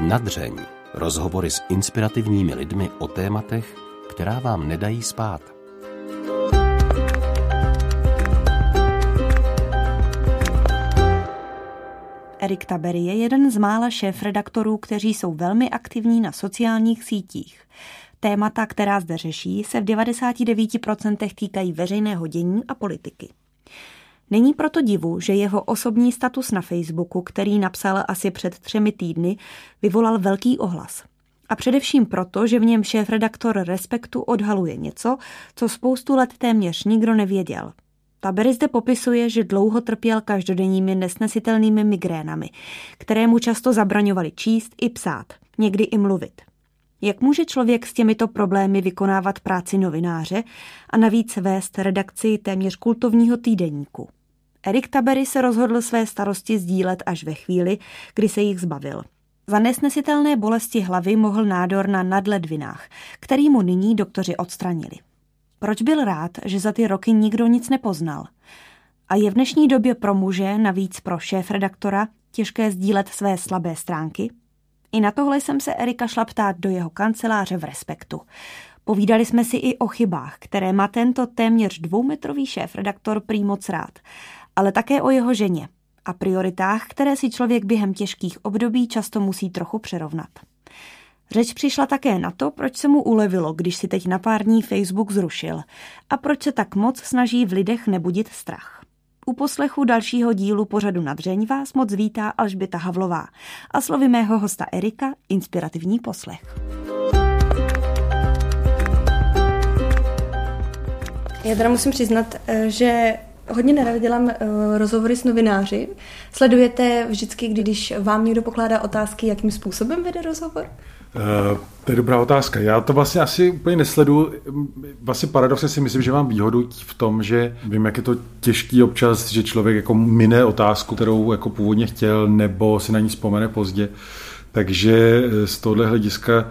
Nadřeň. Rozhovory s inspirativními lidmi o tématech, která vám nedají spát. Erik Tabery je jeden z mála šéf-redaktorů, kteří jsou velmi aktivní na sociálních sítích. Témata, která zde řeší, se v 99% týkají veřejného dění a politiky. Není proto divu, že jeho osobní status na Facebooku, který napsal asi před třemi týdny, vyvolal velký ohlas. A především proto, že v něm šéf-redaktor Respektu odhaluje něco, co spoustu let téměř nikdo nevěděl. Tabery zde popisuje, že dlouho trpěl každodenními nesnesitelnými migrénami, které mu často zabraňovaly číst i psát, někdy i mluvit. Jak může člověk s těmito problémy vykonávat práci novináře a navíc vést redakci téměř kultovního týdeníku? Erik Tabery se rozhodl své starosti sdílet až ve chvíli, kdy se jich zbavil. Za nesnesitelné bolesti hlavy mohl nádor na nadledvinách, který mu nyní doktoři odstranili. Proč byl rád, že za ty roky nikdo nic nepoznal? A je v dnešní době pro muže, navíc pro šéf-redaktora, těžké sdílet své slabé stránky? I na tohle jsem se Erika šla ptát do jeho kanceláře v Respektu. Povídali jsme si i o chybách, které má tento téměř dvoumetrový šéf-redaktor prý moc rád, ale také o jeho ženě a prioritách, které si člověk během těžkých období často musí trochu přerovnat. Řeč přišla také na to, proč se mu ulevilo, když si teď na pár dní Facebook zrušil a proč se tak moc snaží v lidech nebudit strach. U poslechu dalšího dílu pořadu na dřeň vás moc vítá Alžběta Havlová a slovy mého hosta Erika inspirativní poslech. Já teda musím přiznat, eh, že hodně nerad dělám eh, rozhovory s novináři. Sledujete vždycky, když vám někdo pokládá otázky, jakým způsobem vede rozhovor? Uh, to je dobrá otázka. Já to vlastně asi úplně nesledu. Vlastně paradoxně si myslím, že mám výhodu v tom, že vím, jak je to těžký občas, že člověk jako mine otázku, kterou jako původně chtěl, nebo si na ní vzpomene pozdě. Takže z tohohle hlediska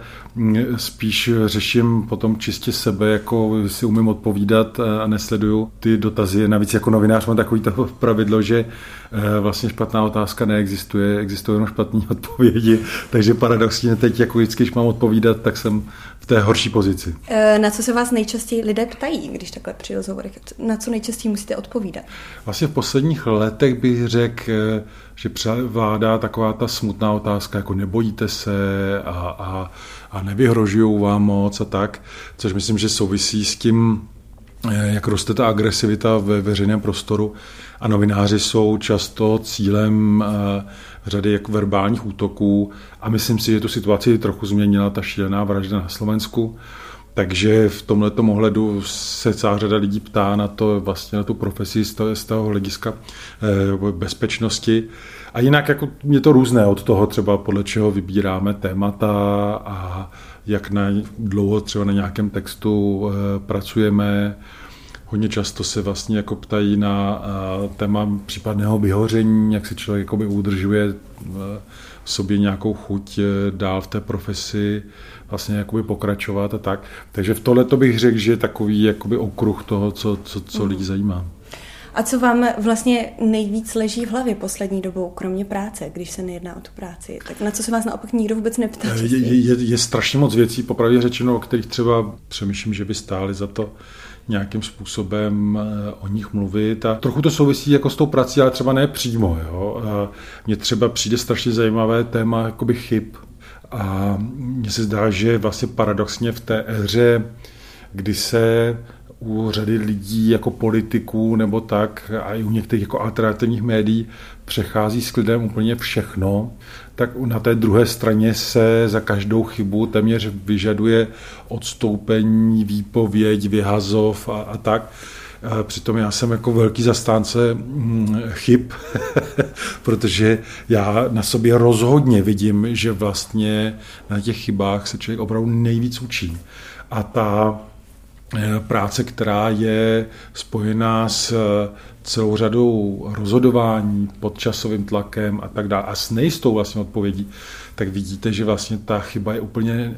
spíš řeším potom čistě sebe, jako si umím odpovídat a nesleduju ty dotazy. Navíc jako novinář mám takový to pravidlo, že eh, vlastně špatná otázka neexistuje, existují jenom špatné odpovědi, takže paradoxně teď, jako vždycky, když mám odpovídat, tak jsem té horší pozici. Eh, na co se vás nejčastěji lidé ptají, když takhle při rozhovorech? Na co nejčastěji musíte odpovídat? Vlastně v posledních letech bych řekl, eh, že převládá taková ta smutná otázka, jako nebojíte se a, a a nevyhrožují vám moc a tak, což myslím, že souvisí s tím, eh, jak roste ta agresivita ve veřejném prostoru a novináři jsou často cílem řady jak verbálních útoků a myslím si, že tu situaci trochu změnila ta šílená vražda na Slovensku. Takže v tomhle ohledu se celá řada lidí ptá na to vlastně na tu profesi z toho, z toho hlediska eh, bezpečnosti. A jinak jako je to různé od toho třeba podle čeho vybíráme témata a jak na dlouho třeba na nějakém textu eh, pracujeme. Hodně často se vlastně jako ptají na eh, téma případného vyhoření, jak se člověk jakoby udržuje v sobě nějakou chuť dál v té profesi vlastně jakoby pokračovat a tak. Takže v tohle to bych řekl, že je takový jakoby okruh toho, co, co, co lidi zajímá. A co vám vlastně nejvíc leží v hlavě poslední dobou, kromě práce, když se nejedná o tu práci? Tak na co se vás naopak nikdo vůbec neptá? Je, je, je strašně moc věcí, popravdě řečeno, o kterých třeba přemýšlím, že by stály za to nějakým způsobem eh, o nich mluvit. A trochu to souvisí jako s tou prací, ale třeba ne přímo. Jo? Mně třeba přijde strašně zajímavé téma jakoby chyb a mně se zdá, že vlastně paradoxně v té éře, kdy se u řady lidí jako politiků nebo tak a i u některých jako alternativních médií přechází s klidem úplně všechno, tak na té druhé straně se za každou chybu téměř vyžaduje odstoupení, výpověď, vyhazov a, a tak. Přitom já jsem jako velký zastánce mm, chyb, protože já na sobě rozhodně vidím, že vlastně na těch chybách se člověk opravdu nejvíc učí. A ta práce, která je spojená s celou řadou rozhodování pod časovým tlakem a tak dále a s nejistou vlastně odpovědí, tak vidíte, že vlastně ta chyba je úplně e,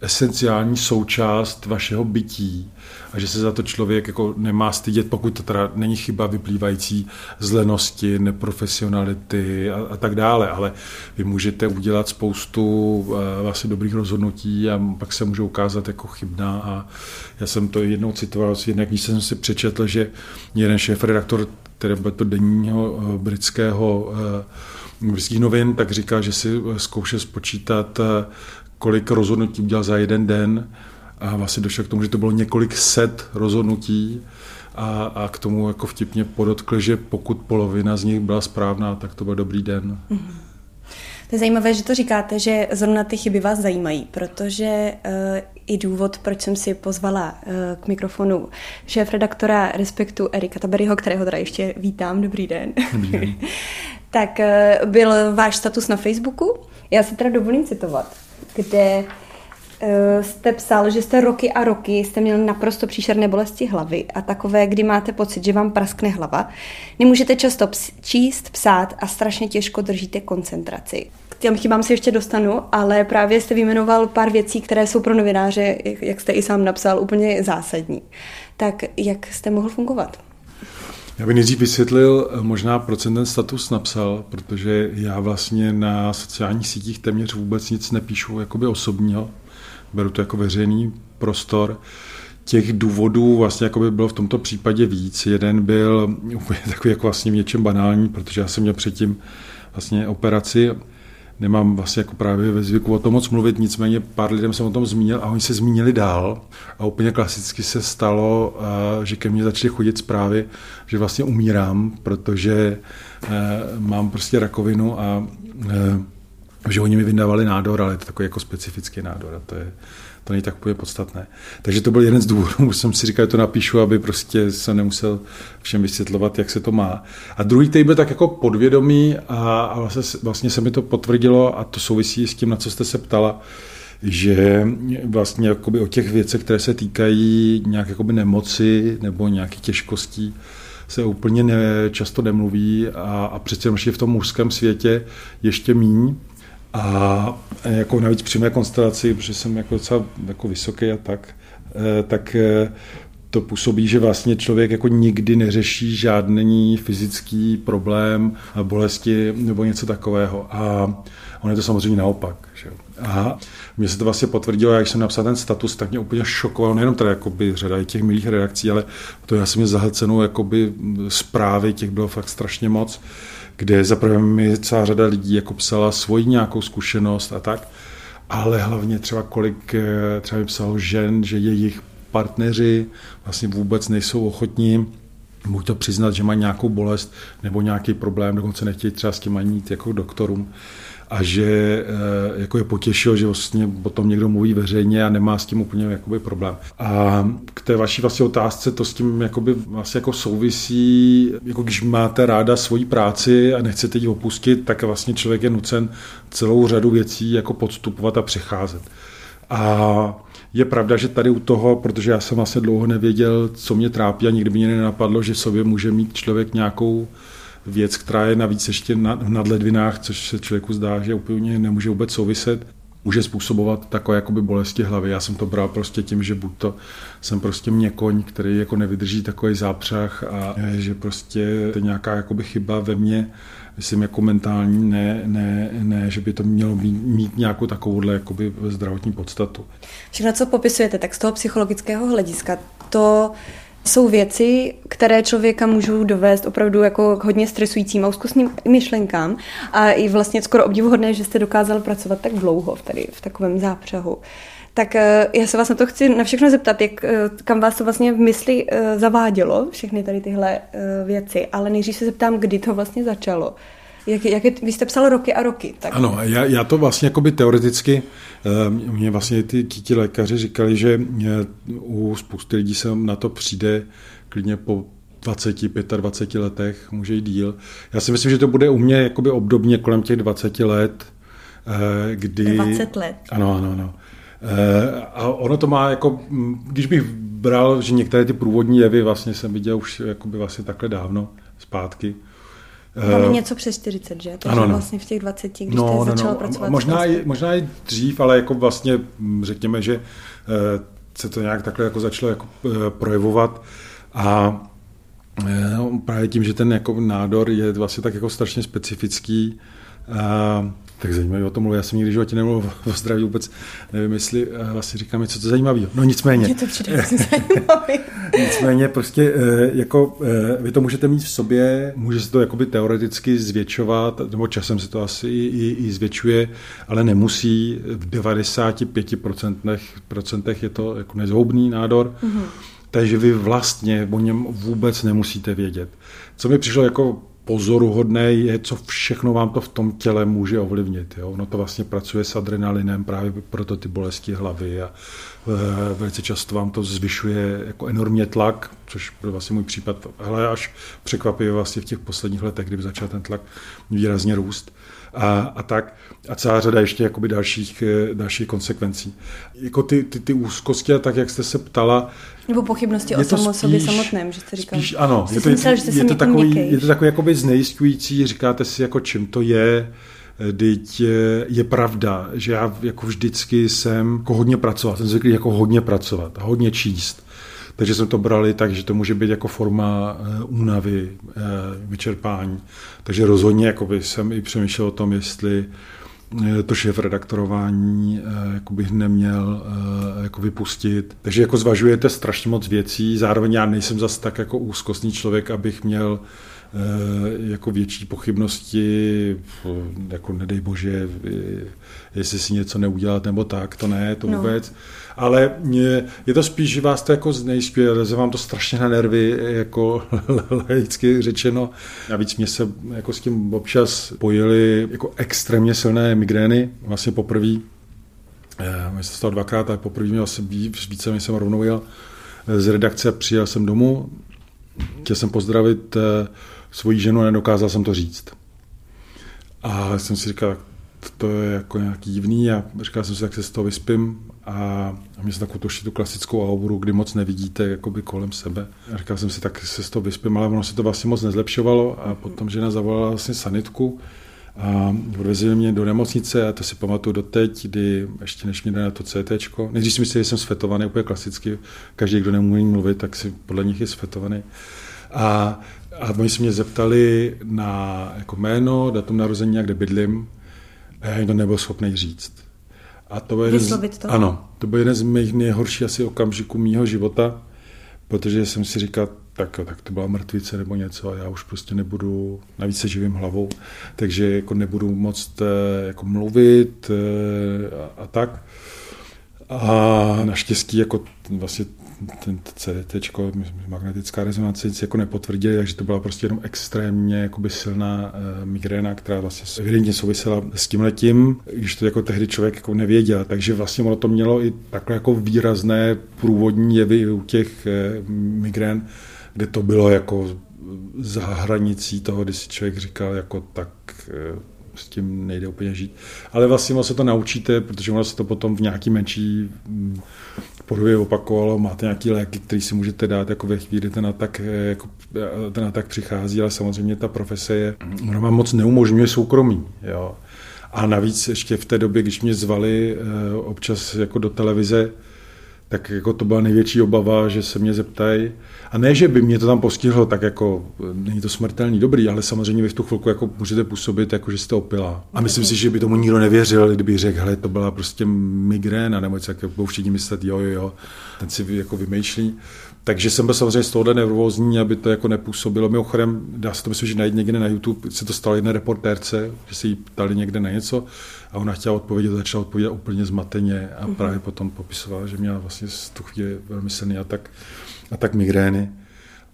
esenciální součást vašeho bytí a že se za to člověk jako nemá stydět, pokud to teda není chyba vyplývající z lenosti, neprofesionality a, a tak dále, ale vy můžete udělat spoustu uh, vlastně dobrých rozhodnutí a pak se můžou ukázat jako chybná. A já jsem to jednou citoval, jednak když jsem si přečetl, že jeden šéf-redaktor, který byl to denního uh, britského uh, britských novin, tak říká, že si zkoušel spočítat, kolik rozhodnutí udělal za jeden den a vlastně došel k tomu, že to bylo několik set rozhodnutí a, a k tomu jako vtipně podotkl, že pokud polovina z nich byla správná, tak to byl dobrý den. Mm-hmm. To je zajímavé, že to říkáte, že zrovna ty chyby vás zajímají, protože uh, i důvod, proč jsem si pozvala uh, k mikrofonu šéf redaktora Respektu Erika Taberyho, kterého teda ještě vítám, dobrý den. Dobrý den. tak uh, byl váš status na Facebooku. Já si teda dovolím citovat, kde jste psal, že jste roky a roky jste měl naprosto příšerné bolesti hlavy a takové, kdy máte pocit, že vám praskne hlava. Nemůžete často ps- číst, psát a strašně těžko držíte koncentraci. K těm chybám se ještě dostanu, ale právě jste vyjmenoval pár věcí, které jsou pro novináře, jak jste i sám napsal, úplně zásadní. Tak jak jste mohl fungovat? Já bych nejdřív vysvětlil eh, možná, proč jsem ten status napsal, protože já vlastně na sociálních sítích téměř vůbec nic nepíšu jakoby osobního beru to jako veřejný prostor. Těch důvodů vlastně jako by bylo v tomto případě víc. Jeden byl úplně takový jako vlastně v něčem banální, protože já jsem měl předtím vlastně operaci nemám vlastně jako právě ve zvyku o tom moc mluvit, nicméně pár lidem jsem o tom zmínil a oni se zmínili dál a úplně klasicky se stalo, že ke mně začaly chodit zprávy, že vlastně umírám, protože e, mám prostě rakovinu a e, že oni mi vydávali nádor, ale je to takový jako specifický nádor a to je, to není tak podstatné. Takže to byl jeden z důvodů, jsem si říkal, že to napíšu, aby prostě jsem nemusel všem vysvětlovat, jak se to má. A druhý, který byl tak jako podvědomý a, a vlastně, vlastně se mi to potvrdilo a to souvisí s tím, na co jste se ptala, že vlastně jakoby o těch věcech, které se týkají nějak jakoby nemoci nebo nějakých těžkostí, se úplně ne, často nemluví a, a přece v tom mužském světě ještě míň. A jako navíc při mé konstelaci, protože jsem jako docela jako vysoký a tak, eh, tak eh, to působí, že vlastně člověk jako nikdy neřeší žádný fyzický problém, bolesti nebo něco takového. A on je to samozřejmě naopak. Že? A mně se to vlastně potvrdilo, jak jsem napsal ten status, tak mě úplně šokoval, nejenom teda jakoby řada těch milých redakcí, ale to já jsem měl zahlcenou jakoby zprávy, těch bylo fakt strašně moc kde zaprvé mi celá řada lidí jako psala svoji nějakou zkušenost a tak, ale hlavně třeba kolik eh, třeba mi psalo žen, že jejich partneři vlastně vůbec nejsou ochotní buď to přiznat, že mají nějakou bolest nebo nějaký problém, dokonce nechtějí třeba s tím ani jít jako doktorům a že eh, jako je potěšil, že vlastně potom někdo mluví veřejně a nemá s tím úplně jakoby problém. A k té vaší vlastně otázce to s tím jakoby vlastně jako souvisí, jako když máte ráda svoji práci a nechcete ji opustit, tak vlastně člověk je nucen celou řadu věcí jako podstupovat a přecházet. A je pravda, že tady u toho, protože já jsem vlastně dlouho nevěděl, co mě trápí a nikdy mě nenapadlo, že sobě může mít člověk nějakou věc, která je navíc ještě na, nad ledvinách, což se člověku zdá, že úplně nemůže vůbec souviset, může způsobovat takové jakoby bolesti hlavy. Já jsem to bral prostě tím, že buď to jsem prostě měkoň, který jako nevydrží takový zápřah a že prostě to nějaká jakoby chyba ve mně, myslím jako mentální, ne, ne, ne že by to mělo mít, mít nějakou takovouhle jakoby zdravotní podstatu. Všechno, co popisujete, tak z toho psychologického hlediska, to jsou věci, které člověka můžou dovést opravdu jako k hodně stresujícím a úzkostným myšlenkám a i vlastně skoro obdivuhodné, že jste dokázal pracovat tak dlouho v, tady, v takovém zápřahu. Tak eh, já se vás na to chci na všechno zeptat, jak, eh, kam vás to vlastně v mysli eh, zavádělo, všechny tady tyhle věci, ale nejdřív se zeptám, kdy to vlastně začalo. Jak, jak je, vy jste psal roky a roky. Tak... Ano, já, já to vlastně jakoby teoreticky, eh, mě vlastně ty, ti, ti lékaři říkali, že u spousty lidí se na to přijde klidně po 20, 25 letech, může jít díl. Já si myslím, že to bude u mě jakoby obdobně kolem těch 20 let, eh, kdy... 20 let. Ano, ano, ano. Eh, a ono to má jako, když bych bral, že některé ty průvodní jevy vlastně jsem viděl už jakoby vlastně takhle dávno zpátky, Máme něco přes 40, že? Takže ano, vlastně v těch 20, když no, jste no, začala no, pracovat. Možná i, možná i dřív, ale jako vlastně řekněme, že se to nějak takhle jako začalo jako projevovat a no, právě tím, že ten jako nádor je vlastně tak jako strašně specifický, tak zajímavý o tom mluvím. Já jsem nikdy v životě nemluvil o zdraví vůbec. Nevím, jestli vlastně říkáme, co to zajímavé. No nicméně. Je to zajímavý. nicméně prostě e, jako e, vy to můžete mít v sobě, může se to jakoby teoreticky zvětšovat, nebo časem se to asi i, i, i zvětšuje, ale nemusí. V 95% procentech je to jako nezhoubný nádor. Mm-hmm. Takže vy vlastně o něm vůbec nemusíte vědět. Co mi přišlo jako pozoruhodné je, co všechno vám to v tom těle může ovlivnit. Jo? Ono to vlastně pracuje s adrenalinem, právě proto ty bolesti hlavy a e, velice často vám to zvyšuje jako enormně tlak, což byl vlastně můj případ, ale až překvapivě vlastně v těch posledních letech, kdyby začal ten tlak výrazně růst a, a tak. A celá řada ještě jakoby dalších, eh, dalších konsekvencí. Jako ty, ty, ty úzkosti, a tak jak jste se ptala, nebo pochybnosti je o samo, spíš, sobě samotném, že jste říkal. Spíš, ano, je to, myslel, že je, to takový, je to takový jakoby znejistující, říkáte si, jako čím to je, Teď je, je pravda, že já jako vždycky jsem jako hodně pracovat, jsem zvyklý jako hodně pracovat hodně číst. Takže jsme to brali tak, že to může být jako forma eh, únavy, eh, vyčerpání. Takže rozhodně jsem i přemýšlel o tom, jestli eh, to šéf redaktorování jako bych neměl jako vypustit. Takže jako zvažujete strašně moc věcí, zároveň já nejsem zas tak jako úzkostný člověk, abych měl jako větší pochybnosti, jako nedej bože, jestli si něco neudělat nebo tak, to ne, to no. vůbec. Ale je, je to spíš, že vás to jako znejistuje, leze vám to strašně na nervy, jako laicky řečeno. Navíc mě se jako s tím občas pojily jako extrémně silné migrény, vlastně poprvé. Mě se stalo dvakrát, ale poprvé mě vlastně více jsem rovnou jel z redakce, přijel jsem domů, chtěl jsem pozdravit eh, svoji ženu a nedokázal jsem to říct. A jsem si říkal, to je jako nějaký divný a říkal jsem si, jak se z toho vyspím a mě se takovou tu klasickou auru, kdy moc nevidíte jakoby kolem sebe. A říkal jsem si, tak se z toho vyspím, ale ono se to vlastně moc nezlepšovalo a potom žena zavolala vlastně sanitku a odvezli mě do nemocnice a to si pamatuju doteď, kdy ještě než mě na to CT. Nejdřív si mysleli, že jsem svetovaný úplně klasicky. Každý, kdo nemůže mluvit, tak si podle nich je svetovaný. A, a oni se mě zeptali na jako jméno, datum narození a kde bydlím. A já jim to nebyl schopný říct. A to byl jeden z, to? Ano, to byl jeden z mých nejhorších asi okamžiků mýho života, protože jsem si říkal, tak, tak to byla mrtvice nebo něco a já už prostě nebudu, navíc se živím hlavou, takže jako nebudu moc eh, jako mluvit eh, a, a tak. A naštěstí jako vlastně ten CT, magnetická rezonance nic jako nepotvrdili, takže to byla prostě jenom extrémně jakoby silná uh, migréna, která vlastně evidentně souvisela s tím letím, když to jako tehdy člověk jako nevěděl. Takže vlastně ono to mělo i takhle jako výrazné průvodní jevy u těch uh, migrén, kde to bylo jako za hranicí toho, kdy si člověk říkal jako tak uh, s tím nejde úplně žít. Ale vlastně se to naučíte, protože ono se to potom v nějaký menší podobě opakovalo, máte nějaký léky, který si můžete dát jako ve chvíli, ten atak, eh, jako, eh, ten atak přichází, ale samozřejmě ta profese je, ona vám moc neumožňuje soukromí. Jo. A navíc ještě v té době, když mě zvali eh, občas jako do televize, tak jako to byla největší obava, že se mě zeptají. A ne, že by mě to tam postihlo, tak jako není to smrtelný dobrý, ale samozřejmě vy v tu chvilku jako můžete působit, jako že jste opila. A myslím si, že by tomu nikdo nevěřil, kdyby řekl, hele, to byla prostě migréna, nebo jak budou všichni myslet, jo, jo, jo, ten si jako vymýšlí. Takže jsem byl samozřejmě z tohohle nervózní, aby to jako nepůsobilo. Mimochodem, dá se to myslím, že najít někde na YouTube, se to stalo jedné reportérce, že se jí ptali někde na něco a ona chtěla odpovědět, začala odpovědět úplně zmateně a mm-hmm. právě potom popisovala, že měla vlastně z tu chvíli velmi silný atak, atak migrény.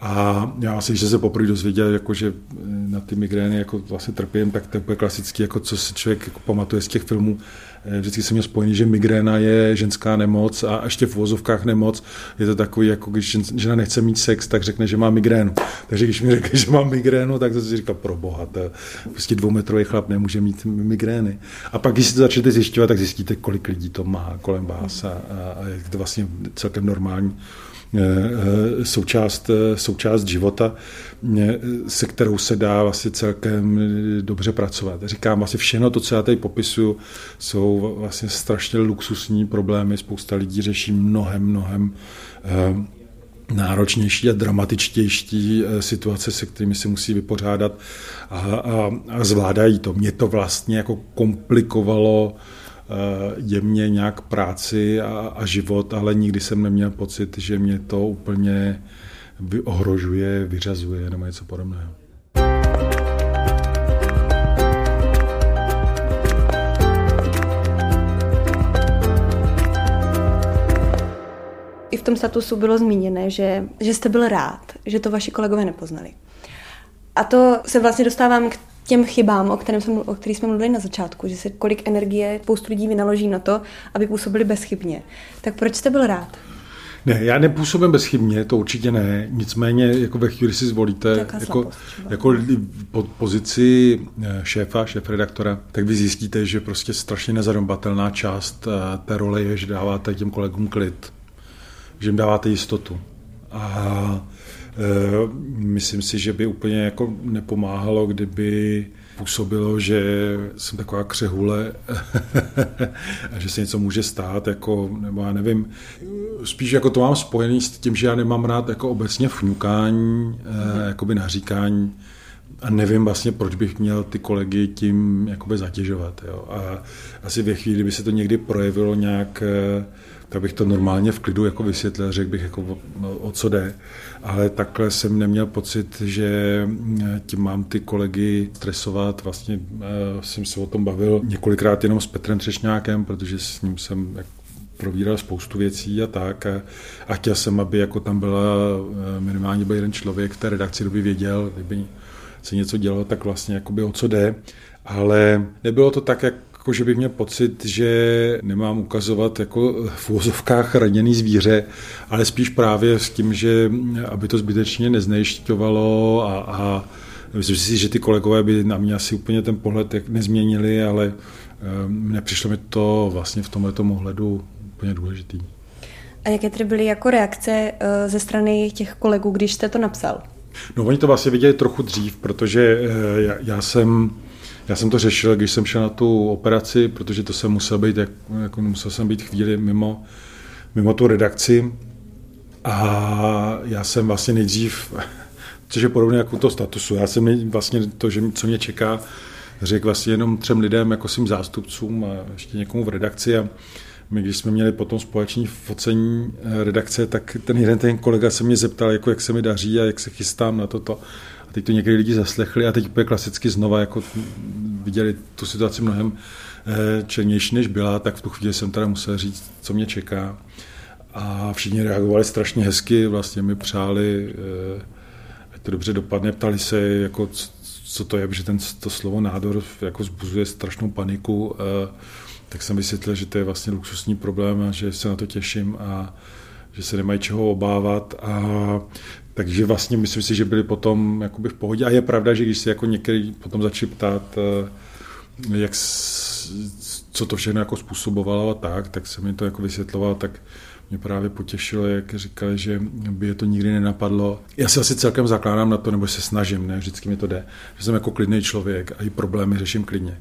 A já si, že se poprvé dozvěděl, jako, že na ty migrény jako vlastně trpím, tak to je klasicky, jako co si člověk jako pamatuje z těch filmů, Eh, vždycky jsem měl spojený, že migréna je ženská nemoc a ještě v vozovkách nemoc. Je to takový, jako když žena nechce mít sex, tak řekne, že má migrénu. Takže když mi řekne, že mám migrénu, tak to si říká, pro boha, to prostě dvoumetrový chlap nemůže mít migrény. A pak, když si to začnete zjišťovat, tak zjistíte, kolik lidí to má kolem vás a, a je to vlastně celkem normální. Součást, součást života, se kterou se dá vlastně celkem dobře pracovat. Říkám, vlastně všechno to, co já tady popisuju, jsou vlastně strašně luxusní problémy. Spousta lidí řeší mnohem, mnohem náročnější a dramatičtější eh, situace, se kterými se musí vypořádat a, a, a zvládají to. Mě to vlastně jako komplikovalo eh, jemně nějak práci a, a život, ale nikdy jsem neměl pocit, že mě to úplně ohrožuje, vyřazuje nebo něco podobného. v tom statusu bylo zmíněné, že, že jste byl rád, že to vaši kolegové nepoznali. A to se vlastně dostávám k těm chybám, o, kterém jsme, o kterých jsme mluvili na začátku, že se kolik energie spoustu lidí vynaloží na to, aby působili bezchybně. Tak proč jste byl rád? Ne, já nepůsobím bezchybně, to určitě ne. Nicméně, jako ve chvíli si zvolíte jako, jako po pozici eh, šéfa, šéf-redaktora, tak vy zjistíte, že prostě strašně nezanedbatelná část eh, té role je, že dáváte těm kolegům klid že jim dáváte jistotu. A myslím si, že by úplně jako nepomáhalo, kdyby působilo, že jsem taková křehule a že se něco může stát, jako, nebo já nevím, spíš jako to mám spojený s tím, že já nemám rád jako obecně fňukání, eh, jakoby naříkání a nevím vlastně, proč bych měl ty kolegy tím jakoby zatěžovat. Jo. A asi ve chvíli, kdyby se to někdy projevilo nějak eh, tak bych to normálně v klidu jako vysvětlil, řekl bych, jako o, o co jde. Ale takhle jsem neměl pocit, že eh, tím mám ty kolegy stresovat. Vlastně uh, jsem se o tom bavil několikrát jenom s Petrem Třešňákem, protože s ním jsem províral spoustu věcí a tak. A, a chtěl jsem, aby jako tam byla eh, minimálně byl jeden člověk v té redakci, kdo by věděl, kdyby se něco dělalo, tak vlastně jakoby o co jde. Ale nebylo to tak, jak jako že bych měl pocit, že nemám ukazovat jako v úvozovkách raněný zvíře, ale spíš právě s tím, že aby to zbytečně neznejišťovalo a, a myslím si, že ty kolegové by na mě asi úplně ten pohled nezměnili, ale um, nepřišlo mi to vlastně v tomto ohledu úplně důležitý. A jaké tedy byly jako reakce uh, ze strany těch kolegů, když jste to napsal? No oni to vlastně viděli trochu dřív, protože uh, já, já jsem já jsem to řešil, když jsem šel na tu operaci, protože to jsem musel být, jako musel jsem být chvíli mimo, mimo tu redakci. A já jsem vlastně nejdřív, což je podobné jako to statusu, já jsem vlastně to, že, co mě čeká, řekl vlastně jenom třem lidem, jako svým zástupcům a ještě někomu v redakci. A my, když jsme měli potom společný focení eh, redakce, tak ten jeden ten kolega se mě zeptal, jako jak se mi daří a jak se chystám na toto. A teď to někdy lidi zaslechli a teď úplně klasicky znova jako viděli tu situaci mnohem eh, černější, než byla, tak v tu chvíli jsem teda musel říct, co mě čeká. A všichni reagovali strašně hezky, vlastně mi přáli, eh, ať to dobře dopadne, ptali se, jako, co to je, protože ten, to slovo nádor jako zbuzuje strašnou paniku, eh, tak jsem vysvětlil, že to je vlastně luxusní problém a že se na to těším a že se nemají čeho obávat a takže vlastně myslím si, že byli potom jakoby v pohodě. A je pravda, že když se jako některý potom začali ptát, eh, jak, co to všechno jako způsobovalo a tak, tak jsem mi to jako vysvětloval, tak mě právě potěšilo, jak říkali, že by je to nikdy nenapadlo. Já si asi celkem zakládám na to, nebo se snažím, ne, vždycky mi to jde, že jsem jako klidný člověk a i problémy řeším klidně.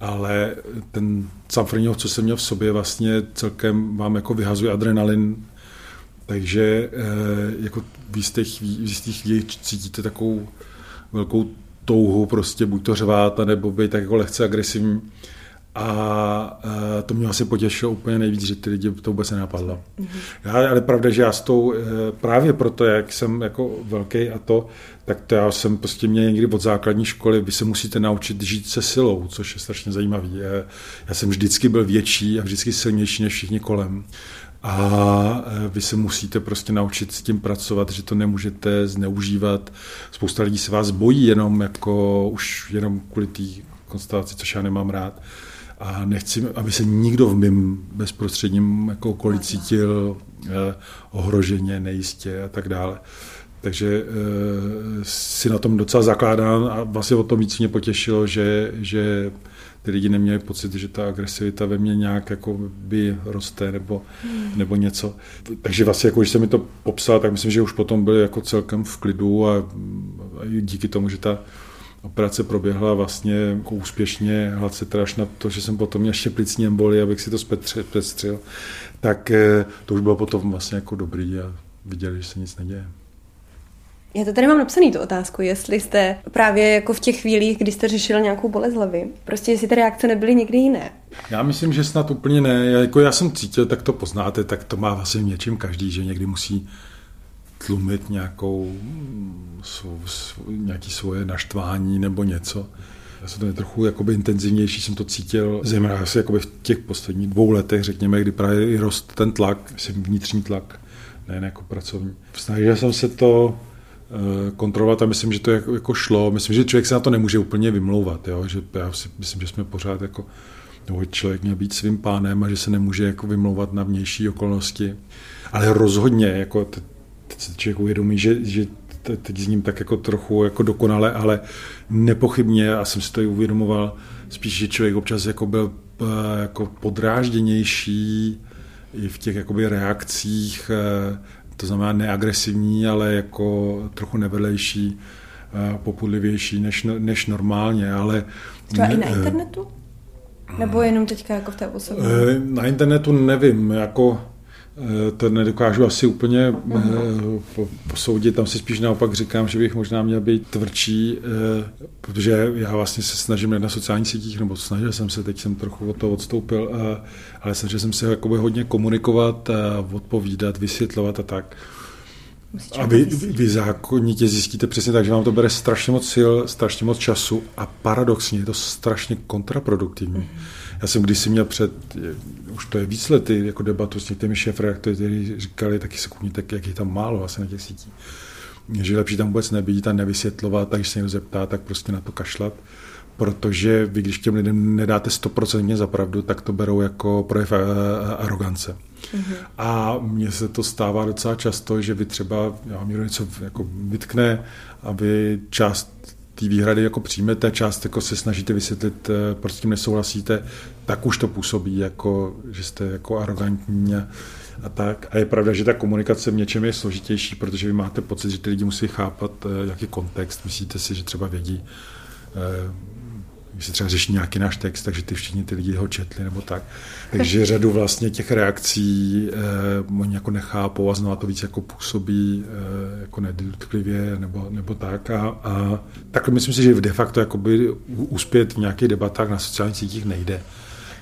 Ale ten Sanfriniov, co jsem měl v sobě, vlastně celkem vám jako vyhazuje adrenalin takže eh, jako v jistých, v jistých chvílích cítíte takovou velkou touhu prostě buď to řvát, nebo být tak jako lehce agresivní. A eh, to mě asi potěšilo úplně nejvíc, že ty lidi to vůbec nenapadlo. Mm-hmm. Já, ale pravda, že já s tou, eh, právě proto, jak jsem jako velký a to, tak to já jsem prostě měl někdy od základní školy, vy se musíte naučit žít se silou, což je strašně zajímavý. Já jsem vždycky byl větší a vždycky silnější než všichni kolem a e, vy se musíte prostě naučit s tím pracovat, že to nemůžete zneužívat. Spousta lidí se vás bojí jenom jako už jenom kvůli té konstelaci, což já nemám rád. A nechci, aby se nikdo v mém bezprostředním jako okolí cítil eh, ohroženě, nejistě a tak dále. Takže e, si na tom docela zakládám a vlastně o tom víc mě potěšilo, že, že ty lidi neměli pocit, že ta agresivita ve mně nějak jako by roste nebo, hmm. nebo něco. Takže vlastně, jako, když jsem mi to popsal, tak myslím, že už potom byli jako celkem v klidu a, a díky tomu, že ta operace proběhla vlastně jako úspěšně, hladce teda na to, že jsem potom měl štěplicní emboli, abych si to zpestřil, tak eh, to už bylo potom vlastně jako dobrý a viděli, že se nic neděje. Já to tady mám napsaný tu otázku, jestli jste právě jako v těch chvílích, kdy jste řešil nějakou bolest hlavy, prostě jestli ty reakce nebyly někdy jiné. Já myslím, že snad úplně ne. Já, jako já jsem cítil, tak to poznáte, tak to má vlastně v něčím každý, že někdy musí tlumit nějakou, svou, svou, nějaký svoje naštvání nebo něco. Já jsem to trochu jakoby intenzivnější, jsem to cítil, zejména asi jakoby v těch posledních dvou letech, řekněme, kdy právě rost ten tlak, myslím vnitřní tlak, ne jako pracovní. Snažil jsem se to kontrolovat a myslím, že to jako, jako šlo. Myslím, že člověk se na to nemůže úplně vymlouvat, jo? že já si myslím, že jsme pořád jako nebo člověk měl být svým pánem a že se nemůže jako vymlouvat na vnější okolnosti. Ale rozhodně, jako teď se člověk uvědomí, že, že teď s ním tak jako trochu jako dokonale, ale nepochybně, a jsem si to i uvědomoval, spíš, že člověk občas jako byl eh, jako podrážděnější i v těch jakoby reakcích eh, to znamená neagresivní, ale jako trochu nevedlejší, eh, popudlivější než, než normálně, ale... Třeba i na internetu? Nebo jenom teďka jako v té osobě? Eh, na internetu nevím, jako to nedokážu asi úplně uh posoudit. Tam si spíš naopak říkám, že bych možná měl být tvrdší, eh, protože já vlastně se snažím na sociálních sítích, nebo snažil jsem se, teď jsem trochu od toho odstoupil, ale snažil jsem se jakoby hodně komunikovat, odpovídat, vysvětlovat a tak. A vy, vy zákonitě zjistíte přesně tak, že vám to bere strašně moc sil, strašně moc času a paradoxně je to strašně kontraproduktivní. Mm-hmm já jsem kdysi měl před, už to je víc lety, jako debatu s některými šéfredaktory, kteří říkali taky sekundně, tak jak je tam málo asi na těch sítích. Že lepší tam vůbec nebýt a nevysvětlovat, a když se někdo zeptá, tak prostě na to kašlat protože vy, když těm lidem nedáte 100% za pravdu, tak to berou jako projev arogance. Mm-hmm. A mně se to stává docela často, že vy třeba, já mi něco jako vytkne a vy část té výhrady jako přijmete, část jako se snažíte vysvětlit, eh, proč s tím nesouhlasíte, tak už to působí, jako, že jste jako arrogantní a, a tak. A je pravda, že ta komunikace v něčem je složitější, protože vy máte pocit, že ty lidi musí chápat, eh, jaký kontext. Myslíte si, že třeba vědí, eh, když se třeba řeší nějaký náš text, takže ty všichni ty lidi ho četli nebo tak. Takže řadu vlastně těch reakcí eh, oni jako nechápou a znovu to víc jako působí eh, jako nedoutklivě nebo, nebo tak. A, a takhle myslím si, že de facto jakoby uspět v nějakých debatách na sociálních sítích nejde.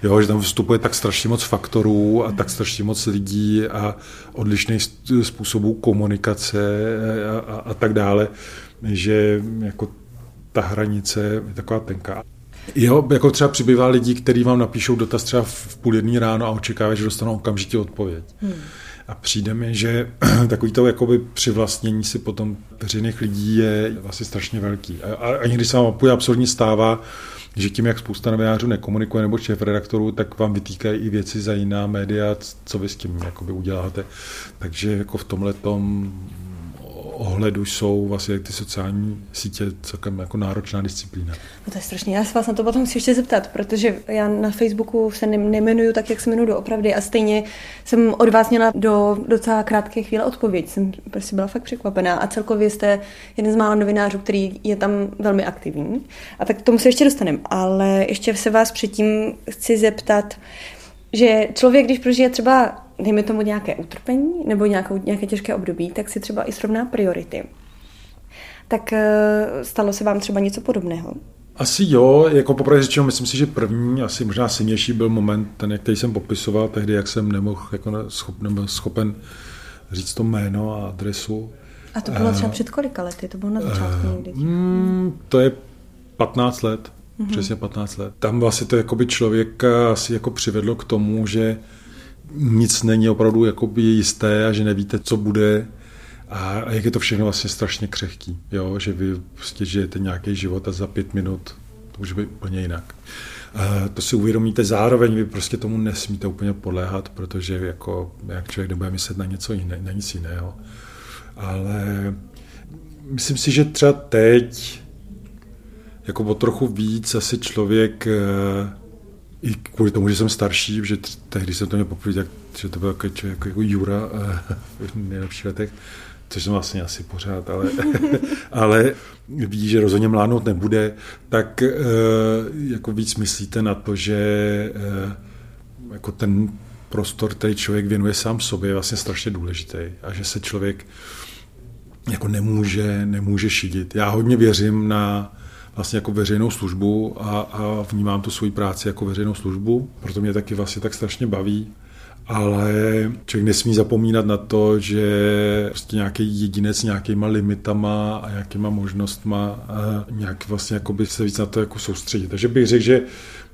Jo, že tam vstupuje tak strašně moc faktorů a tak strašně moc lidí a odlišných způsobů komunikace a, a, a tak dále, že jako ta hranice je taková tenká. Jo, jako třeba přibývá lidí, kteří vám napíšou dotaz třeba v půl jedný ráno a očekávají, že dostanou okamžitě odpověď. Hmm. A přijde mi, že takový to jakoby přivlastnění si potom veřejných lidí je vlastně strašně velký. A, a, a někdy se vám opět absolutně stává, že tím, jak spousta novinářů nekomunikuje nebo šéf redaktorů, tak vám vytýkají i věci za jiná média, co vy s tím jakoby uděláte. Takže jako v tomhle tom ohledu jsou vlastně ty sociální sítě celkem jako náročná disciplína. No to je strašně, já se vás na to potom chci ještě zeptat, protože já na Facebooku se nemenuju tak, jak se jmenuju doopravdy a stejně jsem od vás měla do docela krátké chvíle odpověď. Jsem prostě byla fakt překvapená a celkově jste jeden z mála novinářů, který je tam velmi aktivní. A tak k tomu se ještě dostaneme, ale ještě se vás předtím chci zeptat, že člověk, když prožije třeba dejme tomu nějaké utrpení nebo nějakou, nějaké těžké období, tak si třeba i srovná priority. Tak eh, stalo se vám třeba něco podobného? Asi jo, jako poprvé řečeno, myslím si, že první, asi možná silnější byl moment, ten, který jsem popisoval tehdy, jak jsem nemohl, jako schop, nebyl schopen říct to jméno a adresu. A to bylo třeba uh, před kolika lety? To bylo na začátku uh, někdy? Mm, to je 15 let, mm-hmm. přesně 15 let. Tam vlastně to jakoby člověka asi jako přivedlo k tomu, že nic není opravdu jakoby jisté a že nevíte, co bude a jak je to všechno vlastně strašně křehký, jo? že vy prostě žijete nějaký život a za pět minut to může být úplně jinak. A to si uvědomíte zároveň, vy prostě tomu nesmíte úplně podléhat, protože jako, jak člověk nebude myslet na něco jiné, na nic jiného. Ale myslím si, že třeba teď jako o trochu víc asi člověk i kvůli tomu, že jsem starší, že tehdy jsem to měl poprvé, tak, že to byl jako, jako, jako Jura v nejlepších letech, což jsem vlastně asi pořád, ale, ale ví, že rozhodně mládnout nebude, tak jako víc myslíte na to, že jako ten prostor, který člověk věnuje sám sobě, je vlastně strašně důležitý a že se člověk jako nemůže, nemůže šidit. Já hodně věřím na vlastně jako veřejnou službu a, a vnímám tu svoji práci jako veřejnou službu, proto mě taky vlastně tak strašně baví ale člověk nesmí zapomínat na to, že prostě nějaký jedinec s nějakýma limitama a nějakýma možnostma a nějak vlastně jakoby se víc na to jako soustředit. Takže bych řekl, že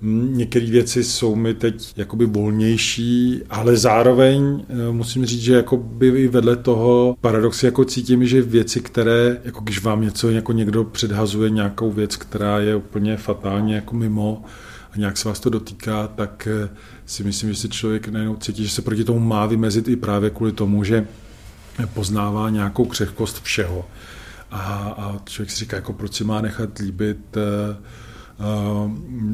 některé věci jsou mi teď jakoby volnější, ale zároveň eh, musím říct, že jakoby i vedle toho paradoxy jako cítím, že věci, které, jako když vám něco jako někdo předhazuje nějakou věc, která je úplně fatálně jako mimo, a nějak se vás to dotýká, tak eh, si myslím, že si člověk najednou cítí, že se proti tomu má vymezit i právě kvůli tomu, že poznává nějakou křehkost všeho. A, a člověk si říká, jako proč si má nechat líbit uh,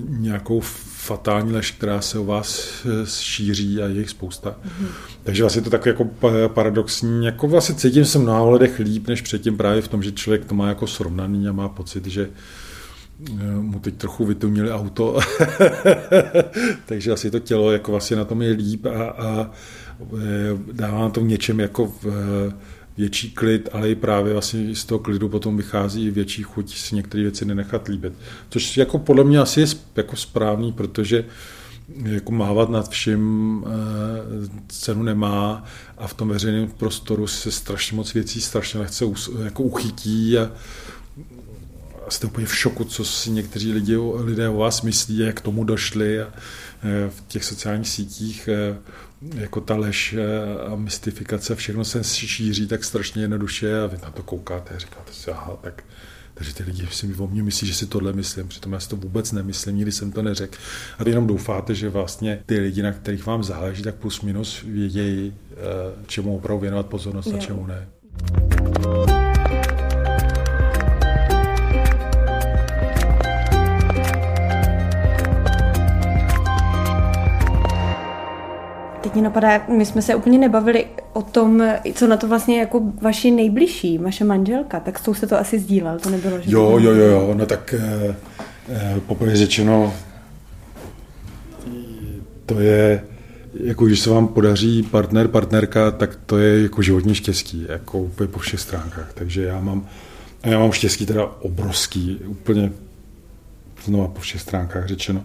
nějakou fatální lež, která se o vás šíří a je jich spousta. Mm-hmm. Takže vlastně to tak jako paradoxní, jako vlastně cítím se mnoha ohledech líp, než předtím právě v tom, že člověk to má jako srovnaný a má pocit, že mu teď trochu vytunili auto, takže asi to tělo jako vlastně na tom je líp a, a dává to v něčem jako v, větší klid, ale i právě vlastně z toho klidu potom vychází větší chuť si některé věci nenechat líbit. Což jako podle mě asi je jako správný, protože jako mávat nad vším e, cenu nemá a v tom veřejném prostoru se strašně moc věcí strašně lehce jako uchytí a jste úplně v šoku, co si někteří lidi, lidé o vás myslí jak k tomu došli a e, v těch sociálních sítích e, jako ta lež e, a mystifikace, všechno se šíří tak strašně jednoduše a vy na to koukáte a říkáte si, aha, tak takže ty lidi si o mě myslí, že si tohle myslím, přitom já si to vůbec nemyslím, nikdy jsem to neřekl. A jenom doufáte, že vlastně ty lidi, na kterých vám záleží, tak plus minus vědějí, čemu opravdu věnovat pozornost a čemu ne. Teď mě napadá, my jsme se úplně nebavili o tom, co na to vlastně jako vaši nejbližší, vaše manželka, tak s tou se to asi sdílel, to nebylo, že? Jo, jo, jo, jo, no tak eh, eh, poprvé řečeno, to je, jako když se vám podaří partner, partnerka, tak to je jako životní štěstí, jako úplně po všech stránkách, takže já mám, a já mám štěstí teda obrovský, úplně znova po všech stránkách řečeno.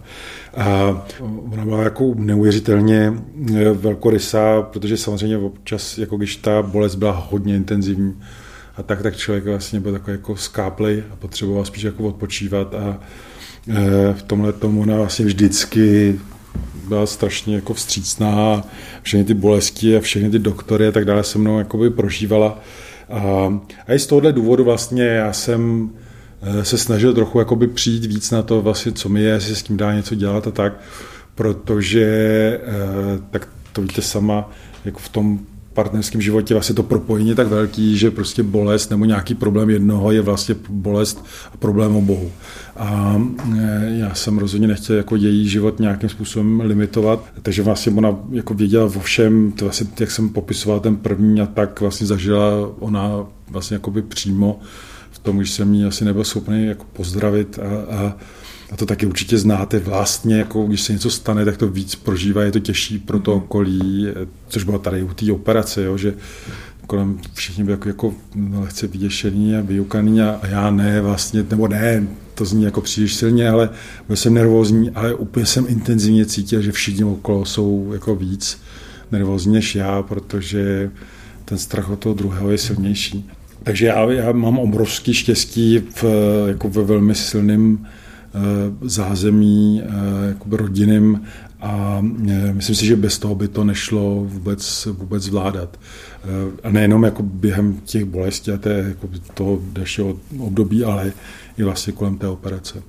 A ona byla jako neuvěřitelně eh, velkorysá, protože samozřejmě občas, jako když ta bolest byla hodně intenzivní, a tak, tak člověk vlastně byl takový jako skáplej a potřeboval spíš jako odpočívat a eh, v tomhle tomu ona vlastně vždycky byla strašně jako vstřícná, všechny ty bolesti a všechny ty doktory a tak dále se mnou jakoby prožívala. A, a i z tohohle důvodu vlastně já jsem se snažil trochu jakoby přijít víc na to, vlastně, co mi je, jestli s tím dá něco dělat a tak, protože eh, tak to víte sama, jako v tom partnerském životě vlastně to propojení je tak velký, že prostě bolest nebo nějaký problém jednoho je vlastně bolest a problém obohu. A eh, já jsem rozhodně nechtěl jako její život nějakým způsobem limitovat, takže vlastně ona jako věděla o všem, to vlastně, jak jsem popisoval ten první a tak vlastně zažila ona vlastně jakoby přímo v tom, když jsem ji asi nebyl schopný jako pozdravit a, a a to taky určitě znáte vlastně, jako když se něco stane, tak to víc prožívá, je to těžší pro to okolí, což bylo tady u té operace, jo, že kolem všichni byli jako, jako lehce vyděšený a vyukaný a, a já ne vlastně, nebo ne, to zní jako příliš silně, ale byl jsem nervózní, ale úplně jsem intenzivně cítil, že všichni okolo jsou jako víc nervózní než já, protože ten strach od toho druhého je silnější. Takže já, já mám obrovský štěstí v, jako ve velmi silném eh, zázemí eh, jako rodinným a eh, myslím si, že bez toho by to nešlo vůbec, vůbec zvládat. A nejenom jako během těch bolestí a té, jako toho dalšího období, ale i vlastně kolem té operace.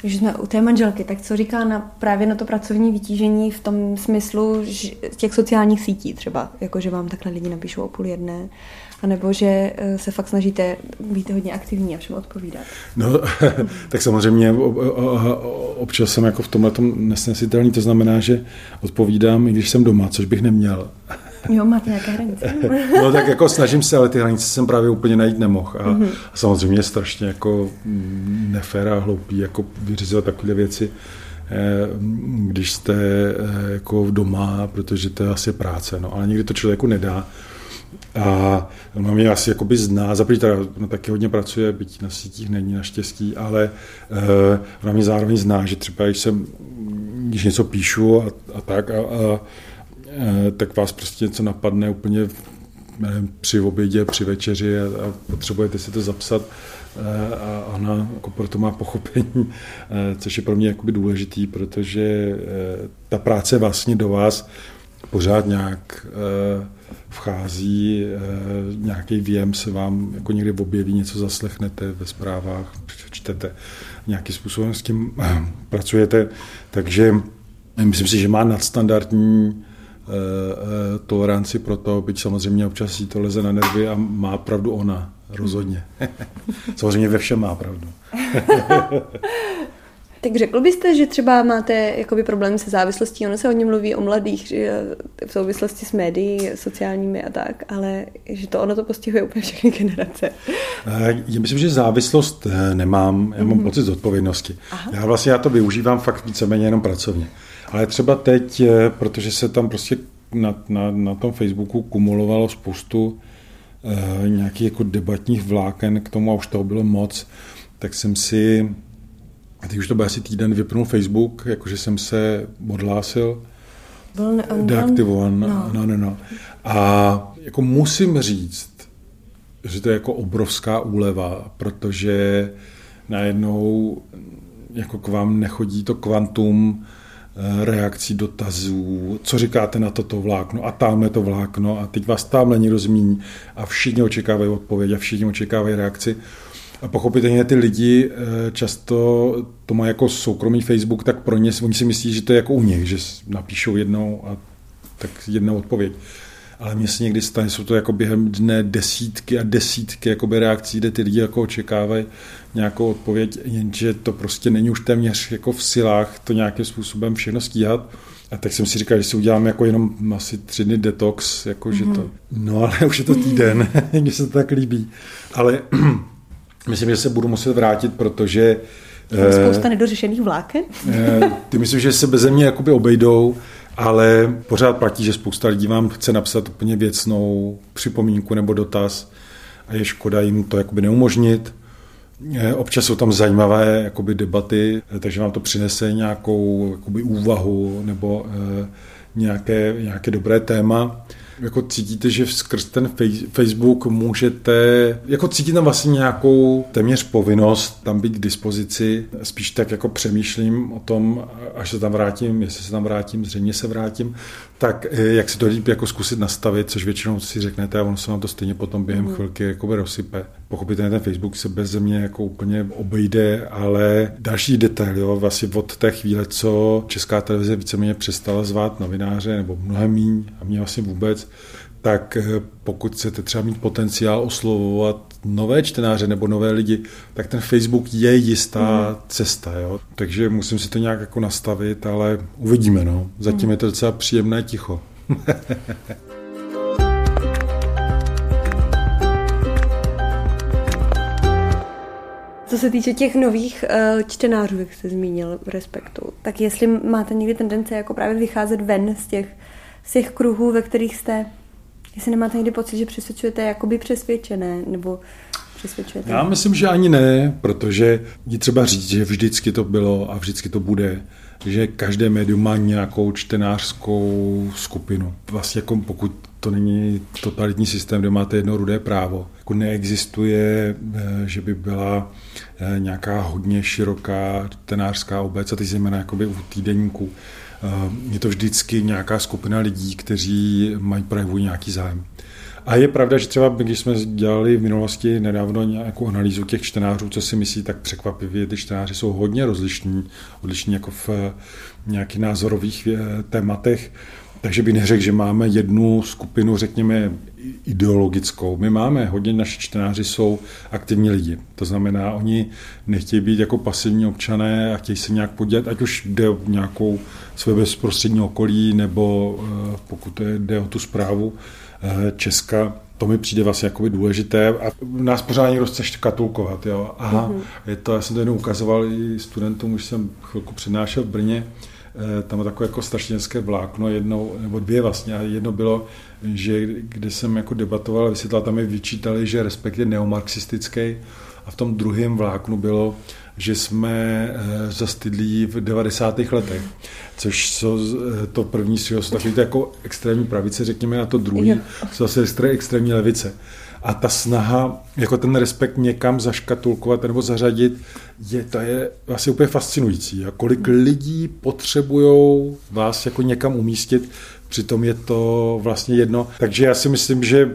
když jsme u té manželky, tak co říká na, právě na to pracovní vytížení v tom smyslu že, těch sociálních sítí třeba, jako že vám takhle lidi napíšou o půl jedné, anebo že eh, se fakt snažíte být hodně aktivní a všem odpovídat? No, tak samozřejmě občas jsem jako v tomhle nesnesitelný, to znamená, že odpovídám, i když jsem doma, což bych neměl. Jo, máte nějaké hranice. no tak jako snažím se, ale ty hranice jsem právě úplně najít nemohl. A, mm-hmm. samozřejmě je strašně jako mm, nefér a hloupý jako vyřizovat takové věci, eh, když jste eh, jako doma, protože to je asi práce, no, ale někdy to člověku nedá. A ona mě asi jakoby zná, za teda ona taky hodně pracuje, byť na sítích není naštěstí, ale uh, ona mě zároveň zná, že třeba když jsem, když něco píšu a, a tak a, a Eh, tak vás prostě něco napadne úplně nevím, při obědě, při večeři a, a potřebujete si to zapsat eh, a ona jako proto má pochopení, což je pro mě jakoby důležitý, protože ta práce vlastně do vás pořád nějak vchází, nějaký věm se vám jako někdy objeví, něco zaslechnete ve zprávách, čtete, nějakým způsobem s tím pracujete, takže myslím si, že má nadstandardní Eh, eh, toleranci pro to, byť samozřejmě občas jí to leze na nervy a má pravdu ona, rozhodně. samozřejmě ve všem má pravdu. Tak řekl byste, že třeba máte jakoby problém se závislostí, ono se hodně mluví o mladých že v souvislosti s médií, sociálními a tak, ale že to ono to postihuje úplně všechny generace. Eh, já myslím, že závislost nemám, já mám mm-hmm. pocit zodpovědnosti. Aha. Já vlastně já to využívám fakt víceméně jenom pracovně. Ale třeba teď, eh, protože se tam prostě na, na, na tom Facebooku kumulovalo spoustu nějakých jako debatních vláken k tomu a už toho bylo moc, tak jsem si, teď už to byl asi týden, vypnul Facebook, jakože jsem se odhlásil, byl ne, deaktivovan. No. no, no, no. A jako musím říct, že to je jako obrovská úleva, protože najednou jako k vám nechodí to kvantum Eh, reakcí, dotazů, co říkáte na toto vlákno a tamhle to vlákno a teď vás tamhle někdo zmíní a všichni očekávají odpověď a všichni očekávají reakci. A pochopitelně ty lidi eh, často to mají jako soukromý Facebook, tak pro ně, oni si myslí, že to je jako u nich, že napíšou jednou a tak jednou odpověď ale mně se někdy stane, jsou to jako během dne desítky a desítky jakoby reakcí, kde ty lidi jako očekávají nějakou odpověď, jenže to prostě není už téměř jako v silách to nějakým způsobem všechno stíhat. A tak jsem si říkal, že si udělám jako jenom asi tři dny detox, jako mm-hmm. že to, mhm. no ale už je to týden, mně se to tak líbí. Ale myslím, že se budu muset vrátit, protože je spousta nedořešených vláken? Eh, ty myslím, že se bez mě jakoby obejdou ale pořád platí, že spousta lidí vám chce napsat úplně věcnou připomínku nebo dotaz a je škoda jim to jakoby neumožnit. Eh, občas jsou tam zajímavé jakoby debaty, eh, takže vám to přinese nějakou jakoby úvahu nebo eh, nějaké, nějaké dobré téma jako cítíte, že skrz ten Facebook můžete, jako cítíte tam vlastně nějakou téměř povinnost tam být k dispozici. Spíš tak jako přemýšlím o tom, až se tam vrátím, jestli se tam vrátím, zřejmě se vrátím, tak eh, jak si to líp jako zkusit nastavit, což většinou si řeknete a ono se vám to stejně potom během mm. chvilky jako rozsype. Pochopitelně ten Facebook se bez mě jako úplně obejde, ale další detail, jo, vlastně od té chvíle, co Česká televize víceméně přestala zvát novináře, nebo mnohem míň a mě vlastně vůbec, tak eh, pokud chcete třeba mít potenciál oslovovat nové čtenáře nebo nové lidi, tak ten Facebook je jistá mm. cesta. Jo? Takže musím si to nějak jako nastavit, ale uvidíme. No. Zatím mm. je to docela příjemné ticho. Co se týče těch nových uh, čtenářů, jak jste zmínil v Respektu, tak jestli máte někdy tendence jako právě vycházet ven z těch, z těch kruhů, ve kterých jste Jestli nemáte někdy pocit, že přesvědčujete jakoby přesvědčené, nebo přesvědčujete? Já myslím, že ani ne, protože je třeba říct, že vždycky to bylo a vždycky to bude, že každé médium má nějakou čtenářskou skupinu. Vlastně jako pokud to není totalitní systém, kde máte jedno rudé právo. Jako neexistuje, eh, že by byla eh, nějaká hodně široká čtenářská obec, a teď zejména u týdenníků je to vždycky nějaká skupina lidí, kteří mají projevují nějaký zájem. A je pravda, že třeba když jsme dělali v minulosti nedávno nějakou analýzu těch čtenářů, co si myslí, tak překvapivě ty čtenáři jsou hodně rozlišní, odlišní jako v nějakých názorových eh, tématech. Takže bych neřekl, že máme jednu skupinu, řekněme, ideologickou. My máme, hodně naši čtenáři jsou aktivní lidi. To znamená, oni nechtějí být jako pasivní občané a chtějí se nějak podělat, ať už jde o nějakou své bezprostřední okolí, nebo eh, pokud jde o tu zprávu eh, Česka, to mi přijde vlastně jakoby důležité a nás pořád někdo chce škatulkovat. Jo. Aha, mm-hmm. je to, já jsem to jenom ukazoval i studentům, už jsem chvilku přednášel v Brně, tam takové jako strašněnské vlákno, jedno, nebo dvě vlastně, a jedno bylo, že kde jsem jako debatoval, vysvětlal, tam mi vyčítali, že respekt je neomarxistický a v tom druhém vláknu bylo, že jsme eh, zastydlí v 90. letech, což jsou eh, to první jsou takové jako extrémní pravice, řekněme, a to druhý jsou zase extrémní levice. A ta snaha, jako ten respekt někam zaškatulkovat nebo zařadit, je, to je vlastně úplně fascinující. A kolik lidí potřebují vás jako někam umístit, přitom je to vlastně jedno. Takže já si myslím, že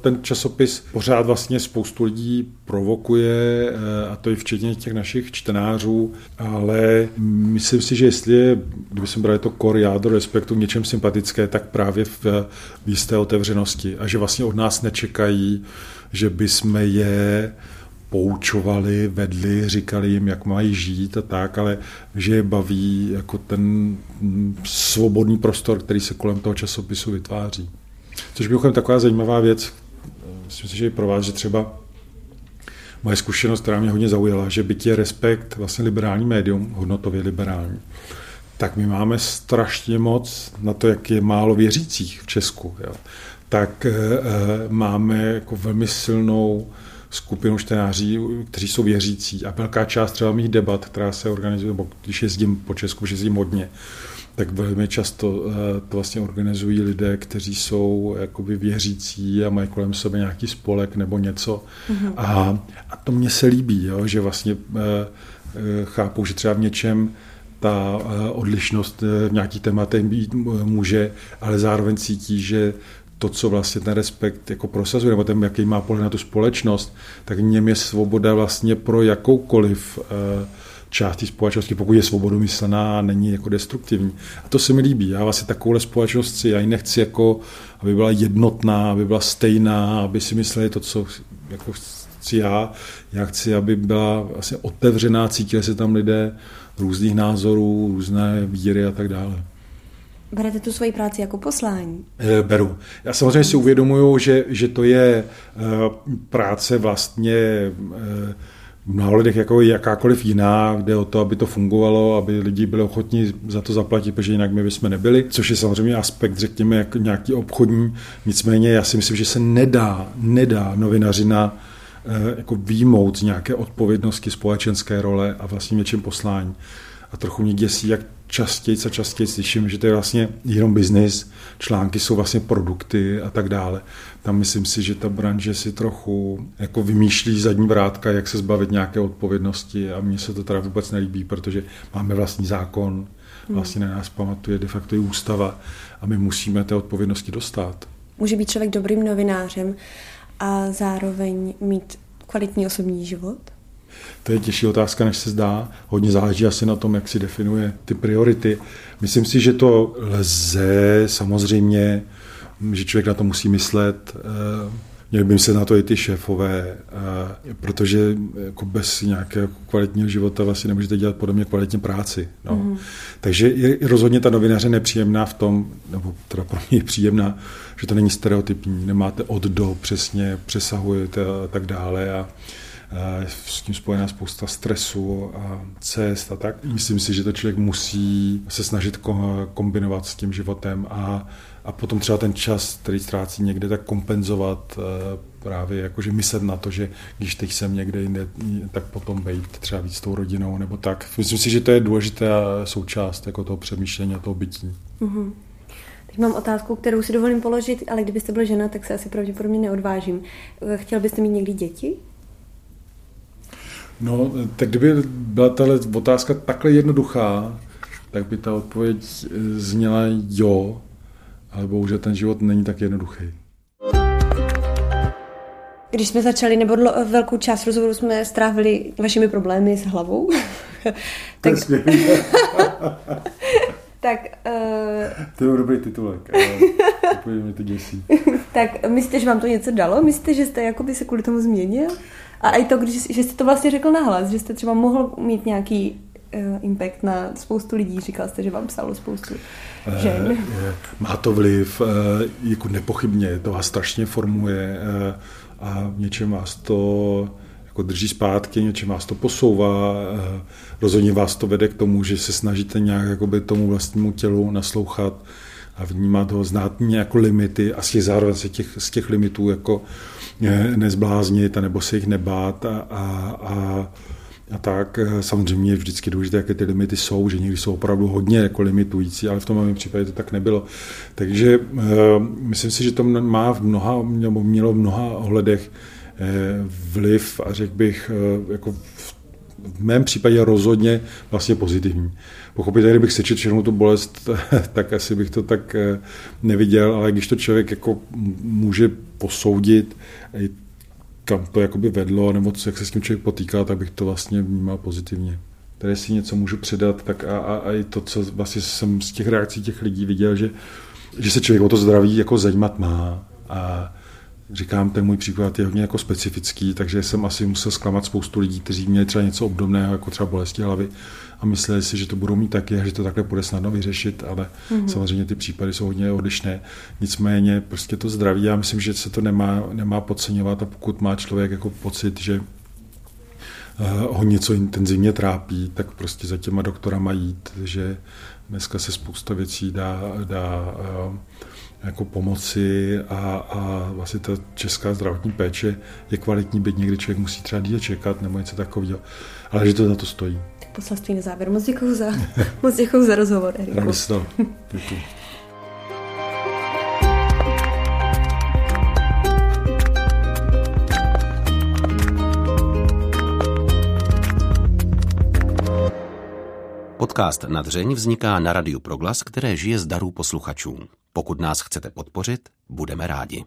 ten časopis pořád vlastně spoustu lidí provokuje, eh, a to i včetně těch našich čtenářů, ale myslím si, že jestli je, kdyby jsem bral to core jádro respektu něčem sympatické, tak právě v, v jisté otevřenosti a že vlastně od nás nečekají, že by jsme je poučovali, vedli, říkali jim, jak mají žít a tak, ale že je baví jako ten svobodný prostor, který se kolem toho časopisu vytváří. Což by taková zajímavá věc, myslím si, že i pro vás, že třeba moje zkušenost, která mě hodně zaujala, že byť je respekt vlastně liberální médium, hodnotově liberální, tak my máme strašně moc na to, jak je málo věřících v Česku. Jo. Tak e, máme jako velmi silnou skupinu čtenářů, kteří jsou věřící a velká část třeba mých debat, která se organizuje, nebo když jezdím po Česku, že jezdím hodně, tak velmi často eh, to vlastně organizují lidé, kteří jsou jakoby věřící a mají kolem sebe nějaký spolek nebo něco. Mm-hmm. A, a to mně se líbí, jo, že vlastně e, chápou, že třeba v něčem ta odlišnost v nějakých tématech být může, ale zároveň cítí, že to, co vlastně ten respekt jako prosazuje, nebo ten, jaký má pohled na tu společnost, tak v něm je svoboda vlastně pro jakoukoliv eh, část té společnosti, pokud je svobodomyslná a není jako destruktivní. A to se mi líbí. Já vlastně takovouhle společnost si, já ji nechci jako, aby byla jednotná, aby byla stejná, aby si mysleli to, co jako chci já. Já chci, aby byla vlastně otevřená, cítili se tam lidé různých názorů, různé víry a tak dále. Berete tu svoji práci jako poslání? Eh, beru. Já samozřejmě si uvědomuju, že, že to je eh, práce vlastně eh, v mnoha lidech jako jakákoliv jiná, kde o to, aby to fungovalo, aby lidi byli ochotní za to zaplatit, protože jinak my bychom nebyli, což je samozřejmě aspekt, řekněme, jako nějaký obchodní. Nicméně já si myslím, že se nedá, nedá novinařina jako výmout z nějaké odpovědnosti společenské role a vlastně něčím poslání. A trochu mě děsí, jak častěji a častěji slyším, že to je vlastně jenom biznis, články jsou vlastně produkty a tak dále. Tam myslím si, že ta branže si trochu jako vymýšlí zadní vrátka, jak se zbavit nějaké odpovědnosti a mně se to teda vůbec nelíbí, protože máme vlastní zákon, hmm. vlastně na nás pamatuje de facto i ústava a my musíme té odpovědnosti dostat. Může být člověk dobrým novinářem a zároveň mít kvalitní osobní život? To je těžší otázka, než se zdá. Hodně záleží asi na tom, jak si definuje ty priority. Myslím si, že to lze samozřejmě, že člověk na to musí myslet. Eh, měli by se na to i ty šéfové, eh, protože jako bez nějakého kvalitního života vlastně nemůžete dělat podobně kvalitně práci. No. Mm. Takže je rozhodně ta novináře nepříjemná v tom, nebo teda pro mě je příjemná, že to není stereotypní, nemáte od do, přesně přesahujete a tak dále. A, s tím spojená spousta stresu a cest a tak. Myslím si, že to člověk musí se snažit kombinovat s tím životem a, a potom třeba ten čas, který ztrácí někde, tak kompenzovat eh, právě jakože myslet na to, že když teď jsem někde jinde, tak potom být třeba víc s tou rodinou nebo tak. Myslím si, že to je důležitá součást jako toho přemýšlení a toho bytí. Mm-hmm. Teď mám otázku, kterou si dovolím položit, ale kdybyste byl žena, tak se asi pravděpodobně neodvážím. Chtěl byste mít někdy děti? No, tak kdyby byla tahle otázka takhle jednoduchá, tak by ta odpověď zněla jo, ale bohužel ten život není tak jednoduchý. Když jsme začali, nebo velkou část rozhovoru jsme strávili vašimi problémy s hlavou. tak... tak... Uh... To je dobrý titulek, ale mě to děsí. tak myslíte, že vám to něco dalo? Myslíte, že jste jakoby se kvůli tomu změnil? A i to, když, že jste to vlastně řekl nahlas, že jste třeba mohl mít nějaký uh, impact na spoustu lidí. Říkal jste, že vám psalo spoustu žen. Uh, má to vliv, jako nepochybně, to vás strašně formuje a v něčem vás to jako drží zpátky, něčem vás to posouvá, rozhodně vás to vede k tomu, že se snažíte nějak jakoby tomu vlastnímu tělu naslouchat a vnímat ho, znát jako limity a si zároveň se těch, z těch limitů jako nezbláznit, nebo se jich nebát a, a, a a tak eh, samozřejmě je vždycky důležité, jaké ty limity jsou, že někdy jsou opravdu hodně jako limitující, ale v tom mém případě to tak nebylo. Takže uh, myslím si, že to má v mnoha, nebo mělo v mnoha ohledech uh, vliv a řekl bych, uh, jako v, v mém případě rozhodně vlastně pozitivní. Pochopitelně, kdybych sečet všechnu tu bolest, tak asi bych to tak neviděl, ale když to člověk jako může posoudit, kam to jakoby vedlo, nebo co, jak se s tím člověk potýká, tak bych to vlastně vnímal pozitivně. Tady si něco můžu předat, tak a, a, a i to, co vlastně jsem z těch reakcí těch lidí viděl, že, že se člověk o to zdraví jako zajímat má. A říkám, ten můj příklad je hodně jako specifický, takže jsem asi musel zklamat spoustu lidí, kteří měli třeba něco obdobného, jako třeba bolesti hlavy a mysleli si, že to budou mít taky a že to takhle bude snadno vyřešit, ale mm-hmm. samozřejmě ty případy jsou hodně odlišné. Nicméně prostě to zdraví, já myslím, že se to nemá, nemá podceňovat a pokud má člověk jako pocit, že eh, ho něco intenzivně trápí, tak prostě za těma doktorama jít, že dneska se spousta věcí dá, dá uh, jako pomoci a, a vlastně ta česká zdravotní péče je kvalitní, byť někdy člověk musí třeba díl čekat nebo něco takového, ale že to za to stojí. Tak poselství na závěr. Moc děkuji za, moc děkuji za rozhovor, Eriku. Děkuji. Podcast Nadřeň vzniká na Radiu Proglas, které žije z darů posluchačů. Pokud nás chcete podpořit, budeme rádi.